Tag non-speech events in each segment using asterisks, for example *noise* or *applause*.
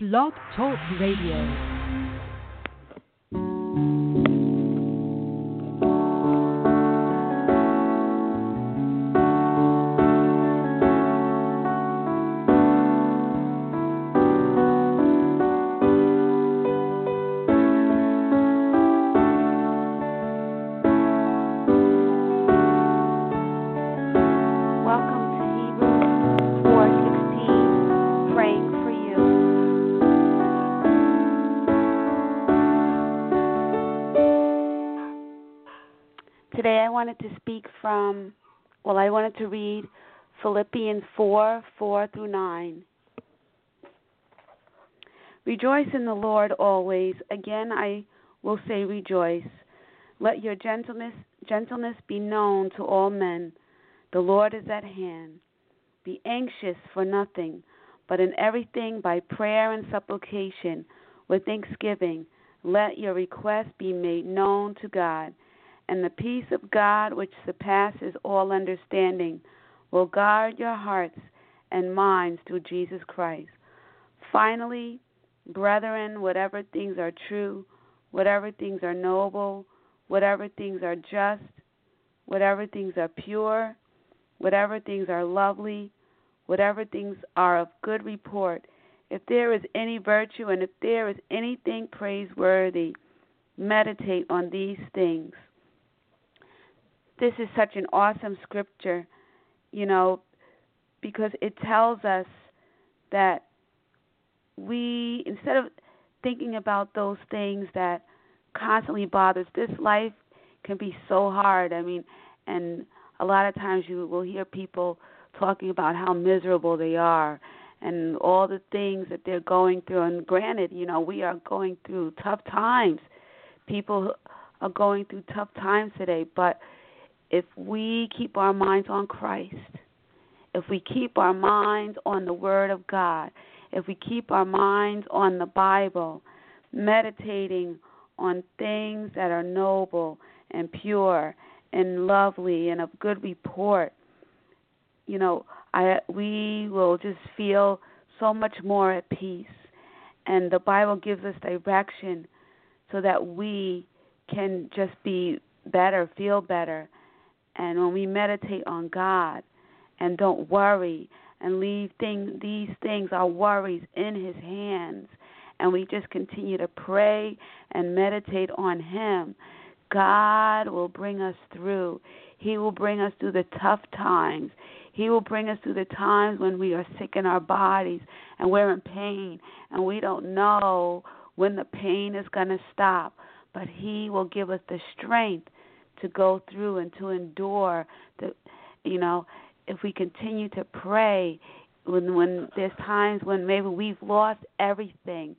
Blog Talk Radio. Today I wanted to speak from well, I wanted to read Philippians 4, 4 through 9. Rejoice in the Lord always. Again I will say rejoice. Let your gentleness gentleness be known to all men. The Lord is at hand. Be anxious for nothing, but in everything by prayer and supplication with thanksgiving let your requests be made known to God, and the peace of God which surpasses all understanding will guard your hearts and minds through Jesus Christ. Finally, brethren, whatever things are true, whatever things are noble, whatever things are just, whatever things are pure, whatever things are lovely, whatever things are of good report, if there is any virtue and if there is anything praiseworthy, meditate on these things. This is such an awesome scripture, you know, because it tells us that we, instead of thinking about those things that constantly bothers, this life can be so hard. I mean, and a lot of times you will hear people talking about how miserable they are and all the things that they're going through. And granted, you know, we are going through tough times. People are going through tough times today, but if we keep our minds on Christ, if we keep our minds on the Word of God, if we keep our minds on the Bible, meditating on things that are noble and pure and lovely and of good report, you know, I we will just feel so much more at peace. And the Bible gives us direction so that we can just be better, feel better. And when we meditate on God and don't worry and leave thing, these things, our worries, in His hands, and we just continue to pray and meditate on Him, God will bring us through. He will bring us through the tough times. He will bring us through the times when we are sick in our bodies and we're in pain and we don't know when the pain is going to stop. But He will give us the strength to go through and to endure. The, you know, if we continue to pray, when when there's times when maybe we've lost everything,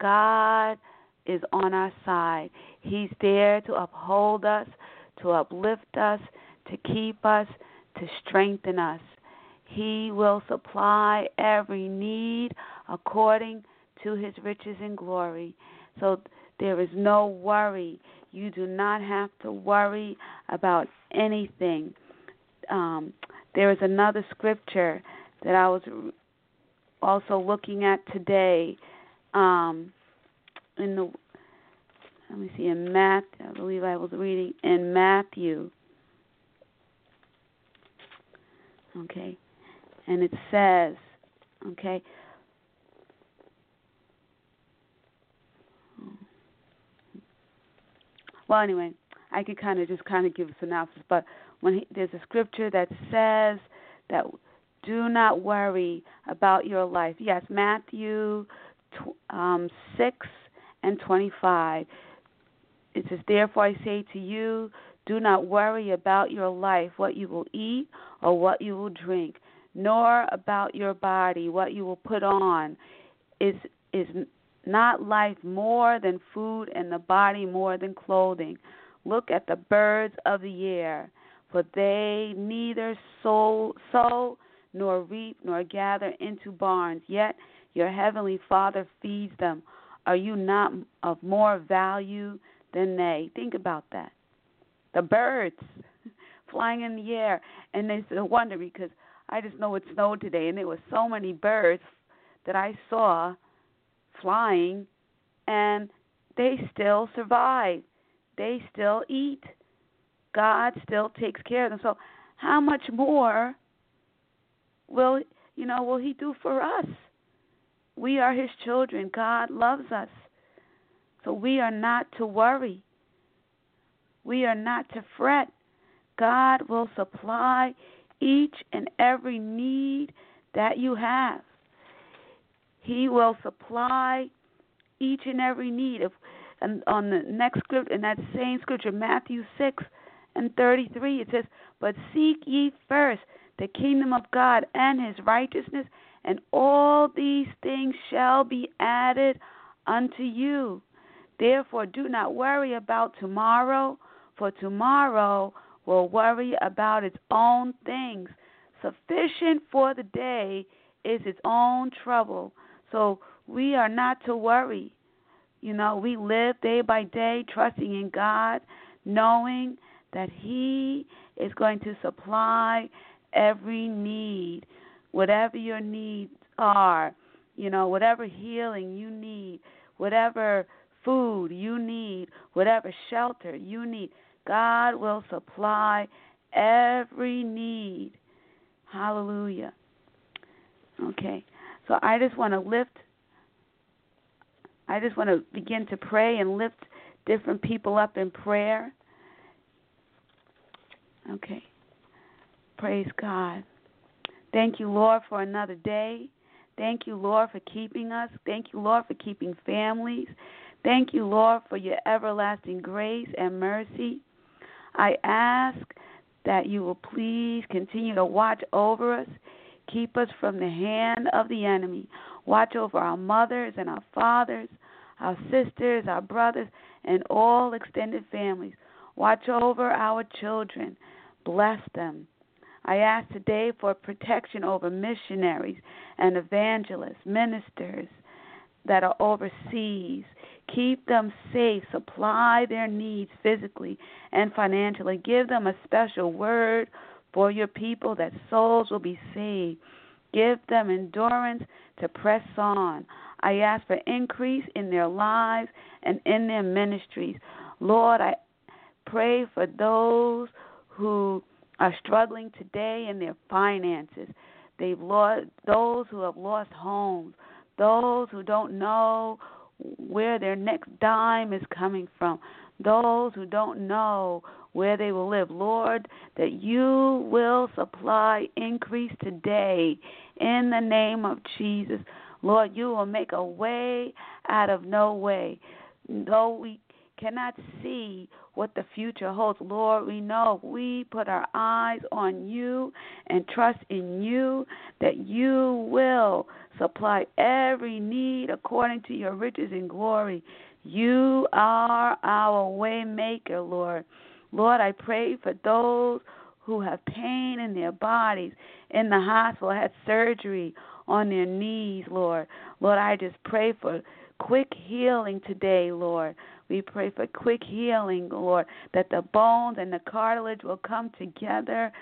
God is on our side. He's there to uphold us, to uplift us, to keep us, to strengthen us. He will supply every need according to his riches and glory. So there is no worry. You do not have to worry about anything. Um, there is another scripture that I was also looking at today. Um, in the let me see in Matthew, I believe I was reading in Matthew. Okay, and it says, okay. Well, anyway, I could kind of just kind of give a synopsis, but when he, there's a scripture that says that do not worry about your life. Yes, Matthew tw- um, six and twenty-five. It says, Therefore I say to you, do not worry about your life, what you will eat or what you will drink, nor about your body, what you will put on. Is is not life more than food and the body more than clothing? Look at the birds of the air, for they neither sow, sow nor reap nor gather into barns, yet your heavenly Father feeds them. Are you not of more value than they? Think about that. The birds *laughs* flying in the air, and it's a wonder because I just know it snowed today, and there were so many birds that I saw flying and they still survive. They still eat. God still takes care of them. So how much more will you know will he do for us? We are his children. God loves us. So we are not to worry. We are not to fret. God will supply each and every need that you have. He will supply each and every need. If and on the next script in that same scripture, Matthew six and thirty three, it says, But seek ye first the kingdom of God and his righteousness, and all these things shall be added unto you. Therefore do not worry about tomorrow, for tomorrow will worry about its own things. Sufficient for the day is its own trouble. So we are not to worry. You know, we live day by day trusting in God, knowing that He is going to supply every need, whatever your needs are, you know, whatever healing you need, whatever food you need, whatever shelter you need. God will supply every need. Hallelujah. Okay. So I just want to lift I just want to begin to pray and lift different people up in prayer. Okay. Praise God. Thank you, Lord, for another day. Thank you, Lord, for keeping us. Thank you, Lord, for keeping families. Thank you, Lord, for your everlasting grace and mercy. I ask that you will please continue to watch over us, keep us from the hand of the enemy. Watch over our mothers and our fathers, our sisters, our brothers, and all extended families. Watch over our children. Bless them. I ask today for protection over missionaries and evangelists, ministers that are overseas. Keep them safe. Supply their needs physically and financially. Give them a special word for your people that souls will be saved. Give them endurance to press on. I ask for increase in their lives and in their ministries. Lord, I pray for those who are struggling today in their finances. They've lost those who have lost homes, those who don't know where their next dime is coming from, those who don't know where they will live. Lord, that you will supply increase today in the name of Jesus. Lord, you will make a way out of no way. Though we cannot see what the future holds, Lord, we know we put our eyes on you and trust in you that you will supply every need according to your riches and glory. You are our way maker, Lord. Lord, I pray for those who have pain in their bodies, in the hospital, had surgery on their knees, Lord. Lord, I just pray for quick healing today, Lord. We pray for quick healing, Lord, that the bones and the cartilage will come together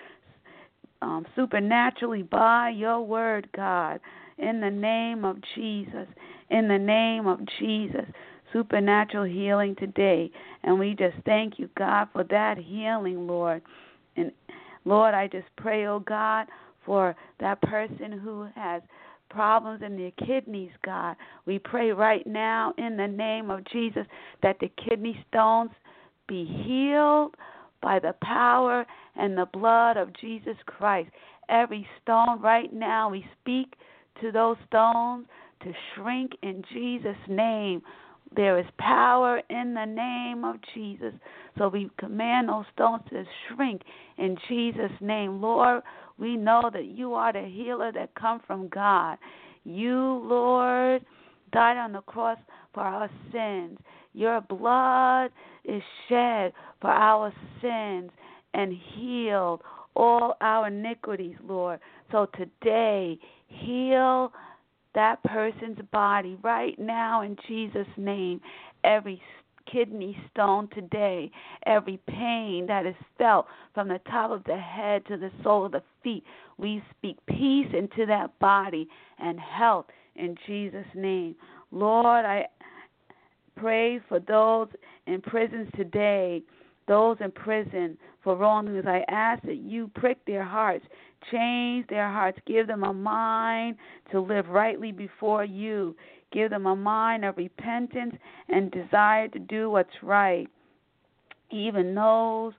um, supernaturally by your word, God. In the name of Jesus. In the name of Jesus. Supernatural healing today. And we just thank you, God, for that healing, Lord. And Lord, I just pray, oh God, for that person who has problems in their kidneys, God. We pray right now in the name of Jesus that the kidney stones be healed by the power and the blood of Jesus Christ. Every stone right now, we speak to those stones to shrink in Jesus' name. There is power in the name of Jesus. So we command those stones to shrink in Jesus' name. Lord, we know that you are the healer that come from God. You, Lord, died on the cross for our sins. Your blood is shed for our sins and healed all our iniquities, Lord. So today, heal that person's body right now in Jesus' name. Every kidney stone today, every pain that is felt from the top of the head to the sole of the feet, we speak peace into that body and health in Jesus' name. Lord, I pray for those in prisons today, those in prison for wrongdoings. I ask that you prick their hearts, change their hearts, give them a mind to live rightly before you. Give them a mind of repentance and desire to do what's right. Even those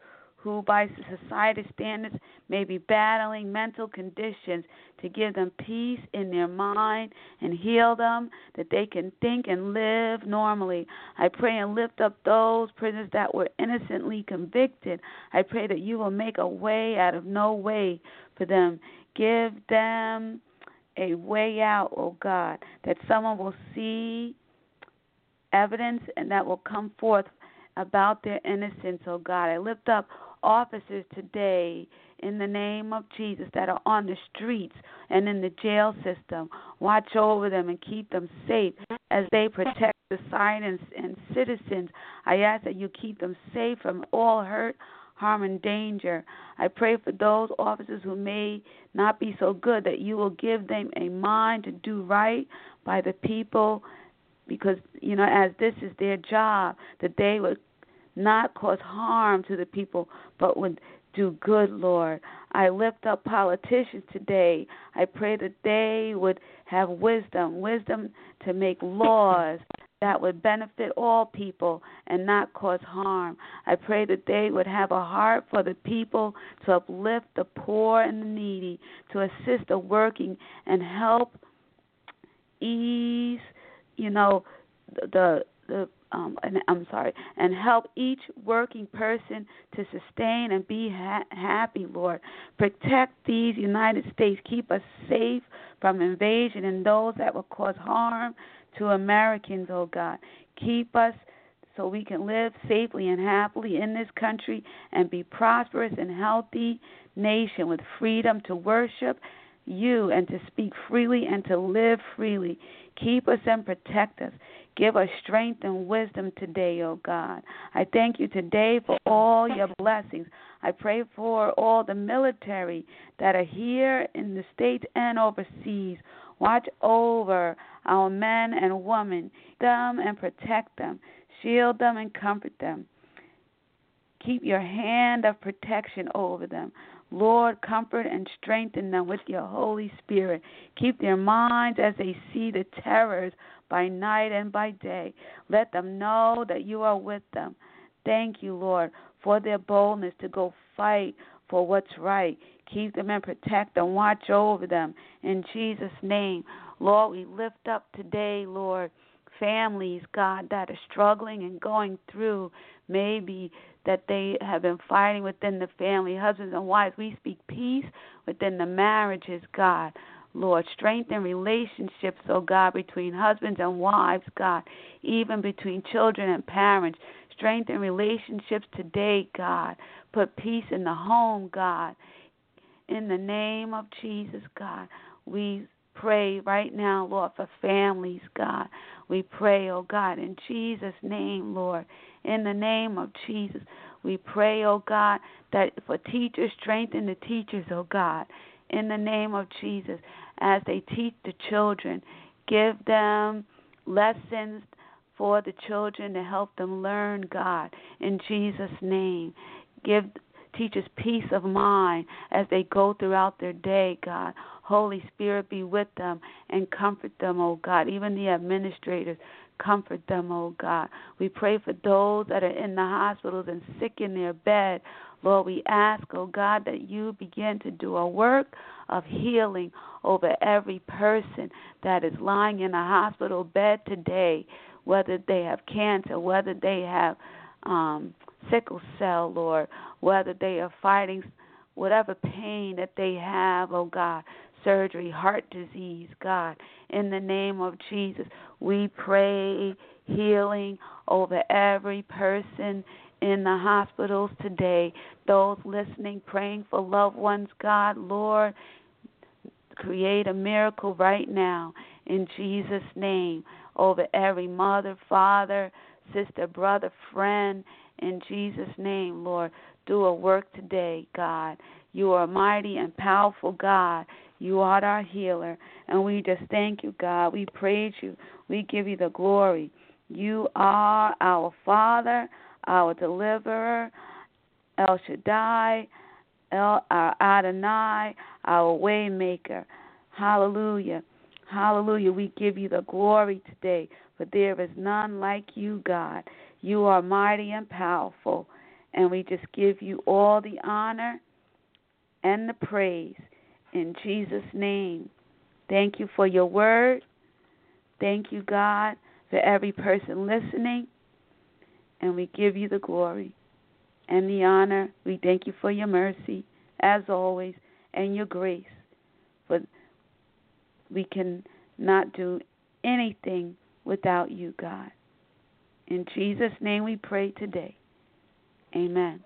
who, by society standards, may be battling mental conditions, to give them peace in their mind and heal them, that they can think and live normally. I pray and lift up those prisoners that were innocently convicted. I pray that you will make a way out of no way for them. Give them a way out, oh God, that someone will see evidence and that will come forth about their innocence, oh God. I lift up officers today in the name of Jesus that are on the streets and in the jail system. Watch over them and keep them safe as they protect society and, and citizens. I ask that you keep them safe from all hurt, harm, and danger. I pray for those officers who may not be so good that you will give them a mind to do right by the people because, you know, as this is their job, that they would not cause harm to the people, but would do good, Lord. I lift up politicians today. I pray that they would have wisdom, wisdom to make laws that would benefit all people and not cause harm. I pray that they would have a heart for the people to uplift the poor and the needy, to assist the working and help ease, you know, the the um, and, I'm sorry, and help each working person to sustain and be ha- happy, Lord. Protect these United States. Keep us safe from invasion and those that will cause harm to Americans, oh God. Keep us so we can live safely and happily in this country and be prosperous and healthy nation with freedom to worship you and to speak freely and to live freely. Keep us and protect us. Give us strength and wisdom today, O oh God. I thank you today for all your blessings. I pray for all the military that are here in the States and overseas. Watch over our men and women, them and protect them, shield them and comfort them. Keep your hand of protection over them. Lord, comfort and strengthen them with your Holy Spirit. Keep their minds as they see the terrors by night and by day. Let them know that you are with them. Thank you, Lord, for their boldness to go fight for what's right. Keep them and protect them. Watch over them. In Jesus' name, Lord, we lift up today, Lord, families, God, that are struggling and going through maybe that they have been fighting within the family, husbands and wives. We speak peace within the marriages, God. Lord. Strengthen relationships, oh God, between husbands and wives, God, even between children and parents. Strengthen relationships today, God. Put peace in the home, God. In the name of Jesus, God, we pray right now, Lord, for families, God. We pray, oh God, in Jesus' name, Lord. In the name of Jesus, we pray, oh God, that for teachers, strengthen the teachers, oh God. In the name of Jesus, as they teach the children. Give them lessons for the children to help them learn God in Jesus' name. Give teachers peace of mind as they go throughout their day, God. Holy Spirit be with them and comfort them, oh God. Even the administrators, comfort them, oh God. We pray for those that are in the hospitals and sick in their bed. Lord, we ask, oh God, that you begin to do a work of healing over every person that is lying in a hospital bed today, whether they have cancer, whether they have um, sickle cell, Lord, whether they are fighting whatever pain that they have, oh God, surgery, heart disease, God, in the name of Jesus, we pray healing over every person in the hospitals today, those listening, praying for loved ones, God, Lord, create a miracle right now in Jesus' name over every mother, father, sister, brother, friend, in Jesus' name, Lord. Do a work today, God. You are a mighty and powerful God. You are our healer. And we just thank you, God. We praise you. We give you the glory. You are our Father, our deliverer, El Shaddai, El, our Adonai, our waymaker. Hallelujah. Hallelujah. We give you the glory today, for there is none like you, God. You are mighty and powerful, and we just give you all the honor and the praise in Jesus' name. Thank you for your word. Thank you, God, for every person listening, and we give you the glory and the honor. We thank you for your mercy, as always, and your grace. For we can not do anything without you, God. In Jesus' name we pray today. Amen.